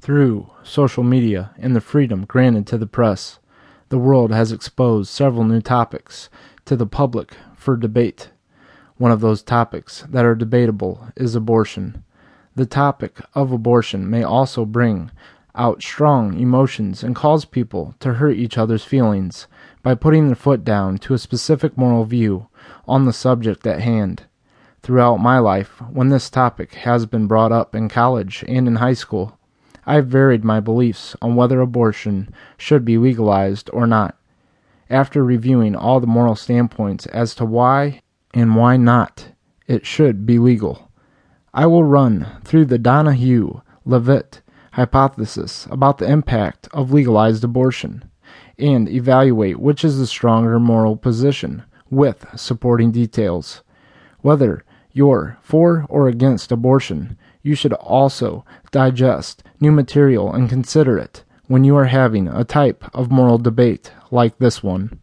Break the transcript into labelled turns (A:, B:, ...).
A: Through social media and the freedom granted to the press, the world has exposed several new topics to the public for debate. One of those topics that are debatable is abortion. The topic of abortion may also bring out strong emotions and cause people to hurt each other's feelings by putting their foot down to a specific moral view on the subject at hand. Throughout my life, when this topic has been brought up in college and in high school, I varied my beliefs on whether abortion should be legalized or not. After reviewing all the moral standpoints as to why and why not it should be legal, I will run through the Donahue Leavitt hypothesis about the impact of legalized abortion and evaluate which is the stronger moral position with supporting details. Whether you're for or against abortion, you should also digest new material and consider it when you are having a type of moral debate like this one.